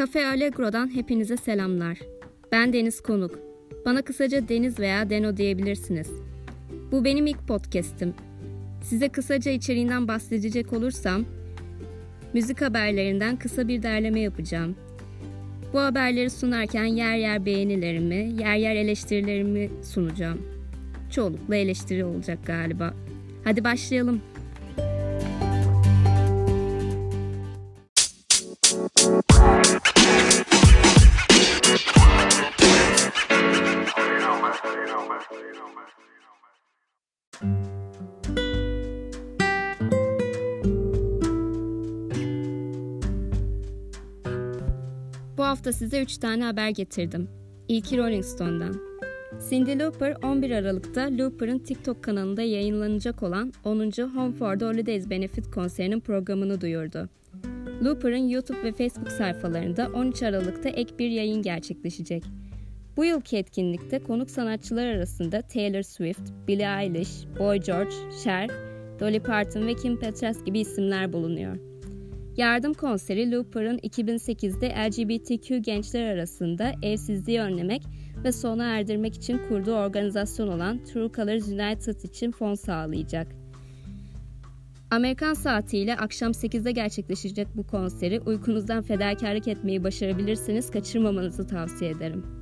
Cafe Allegro'dan hepinize selamlar. Ben Deniz Konuk. Bana kısaca Deniz veya Deno diyebilirsiniz. Bu benim ilk podcast'im. Size kısaca içeriğinden bahsedecek olursam, müzik haberlerinden kısa bir derleme yapacağım. Bu haberleri sunarken yer yer beğenilerimi, yer yer eleştirilerimi sunacağım. Çoğunlukla eleştiri olacak galiba. Hadi başlayalım. Hafta size 3 tane haber getirdim. İlki Rolling Stone'dan. Cindy Lauper 11 Aralık'ta Lauper'ın TikTok kanalında yayınlanacak olan 10. Home for the Holidays Benefit konserinin programını duyurdu. Lauper'ın YouTube ve Facebook sayfalarında 13 Aralık'ta ek bir yayın gerçekleşecek. Bu yılki etkinlikte konuk sanatçılar arasında Taylor Swift, Billie Eilish, Boy George, Cher, Dolly Parton ve Kim Petras gibi isimler bulunuyor. Yardım konseri Looper'ın 2008'de LGBTQ gençler arasında evsizliği önlemek ve sona erdirmek için kurduğu organizasyon olan True Colors United için fon sağlayacak. Amerikan saatiyle akşam 8'de gerçekleşecek bu konseri uykunuzdan fedakarlık etmeyi başarabilirsiniz, kaçırmamanızı tavsiye ederim.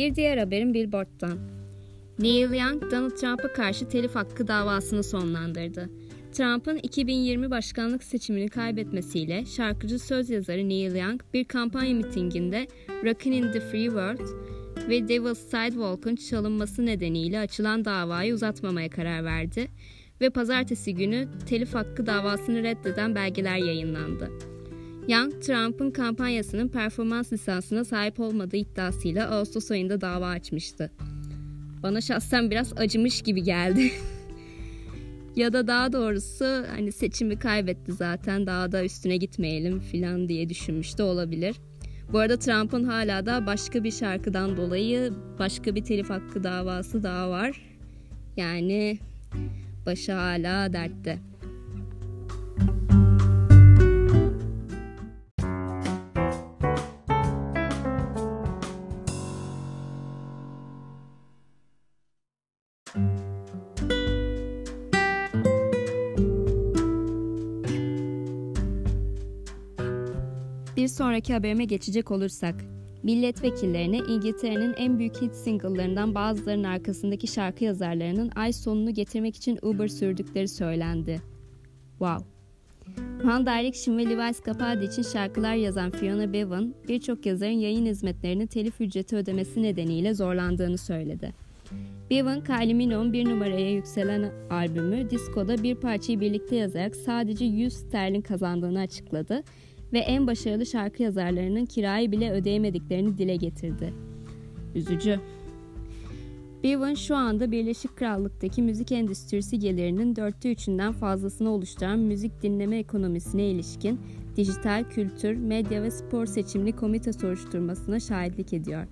Bir diğer haberim Billboard'dan. Neil Young, Donald Trump'a karşı telif hakkı davasını sonlandırdı. Trump'ın 2020 başkanlık seçimini kaybetmesiyle şarkıcı söz yazarı Neil Young bir kampanya mitinginde Rockin' in the Free World ve Devil's Sidewalk'un çalınması nedeniyle açılan davayı uzatmamaya karar verdi ve pazartesi günü telif hakkı davasını reddeden belgeler yayınlandı. Young, Trump'ın kampanyasının performans lisansına sahip olmadığı iddiasıyla Ağustos ayında dava açmıştı. Bana şahsen biraz acımış gibi geldi. ya da daha doğrusu hani seçimi kaybetti zaten daha da üstüne gitmeyelim filan diye düşünmüş de olabilir. Bu arada Trump'ın hala da başka bir şarkıdan dolayı başka bir telif hakkı davası daha var. Yani başı hala dertte. Bir sonraki haberime geçecek olursak, milletvekillerine İngiltere'nin en büyük hit single'larından bazılarının arkasındaki şarkı yazarlarının ay sonunu getirmek için Uber sürdükleri söylendi. Wow. One Direction ve Levi's Capaldi için şarkılar yazan Fiona Bevan, birçok yazarın yayın hizmetlerini telif ücreti ödemesi nedeniyle zorlandığını söyledi. Bevan, Kylie Minogue'un bir numaraya yükselen albümü Disco'da bir parçayı birlikte yazarak sadece 100 sterlin kazandığını açıkladı ve en başarılı şarkı yazarlarının kirayı bile ödeyemediklerini dile getirdi. Üzücü. Bevan şu anda Birleşik Krallık'taki müzik endüstrisi gelirinin dörtte üçünden fazlasını oluşturan müzik dinleme ekonomisine ilişkin dijital kültür, medya ve spor seçimli komite soruşturmasına şahitlik ediyor.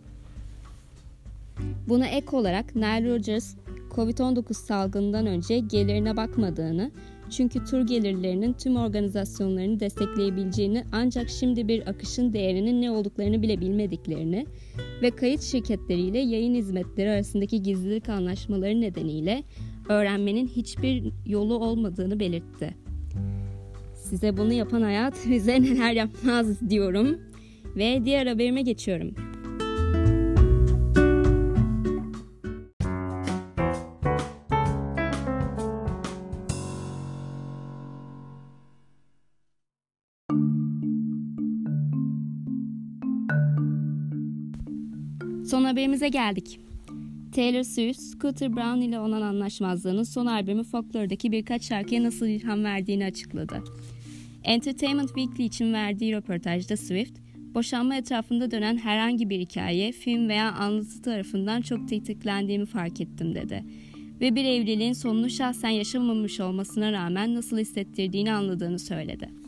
Buna ek olarak Nile Rodgers, Covid-19 salgından önce gelirine bakmadığını, çünkü tur gelirlerinin tüm organizasyonlarını destekleyebileceğini ancak şimdi bir akışın değerinin ne olduklarını bile bilmediklerini ve kayıt şirketleriyle yayın hizmetleri arasındaki gizlilik anlaşmaları nedeniyle öğrenmenin hiçbir yolu olmadığını belirtti. Size bunu yapan hayat bize neler yapmaz diyorum ve diğer haberime geçiyorum. Son haberimize geldik. Taylor Swift, Scooter Brown ile olan anlaşmazlığının son albümü Folklore'daki birkaç şarkıya nasıl ilham verdiğini açıkladı. Entertainment Weekly için verdiği röportajda Swift, boşanma etrafında dönen herhangi bir hikaye, film veya anlatı tarafından çok tetiklendiğimi fark ettim dedi. ve bir evliliğin sonunu şahsen yaşamamış olmasına rağmen nasıl hissettirdiğini anladığını söyledi.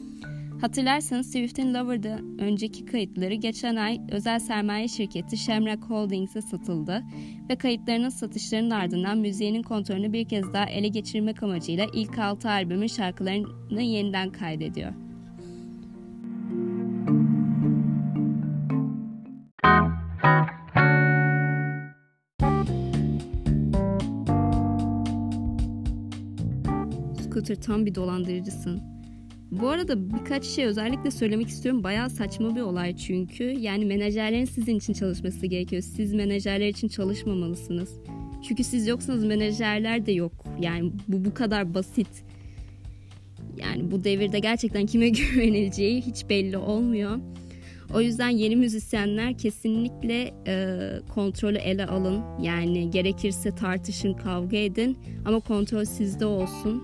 Hatırlarsanız Swift'in Lover'da önceki kayıtları geçen ay özel sermaye şirketi Shamrock Holdings'e satıldı ve kayıtlarının satışlarının ardından müziğinin kontrolünü bir kez daha ele geçirmek amacıyla ilk 6 albümün şarkılarını yeniden kaydediyor. Scooter tam bir dolandırıcısın. Bu arada birkaç şey özellikle söylemek istiyorum. Bayağı saçma bir olay çünkü. Yani menajerlerin sizin için çalışması gerekiyor. Siz menajerler için çalışmamalısınız. Çünkü siz yoksanız menajerler de yok. Yani bu bu kadar basit. Yani bu devirde gerçekten kime güvenileceği hiç belli olmuyor. O yüzden yeni müzisyenler kesinlikle e, kontrolü ele alın. Yani gerekirse tartışın, kavga edin ama kontrol sizde olsun.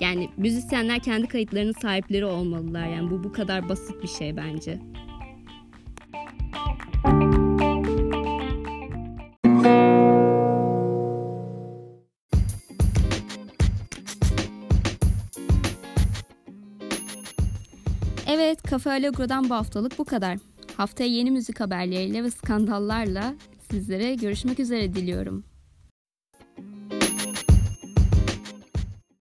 Yani müzisyenler kendi kayıtlarının sahipleri olmalılar. Yani bu bu kadar basit bir şey bence. Evet, Cafe Allegro'dan bu haftalık bu kadar. Haftaya yeni müzik haberleriyle ve skandallarla sizlere görüşmek üzere diliyorum.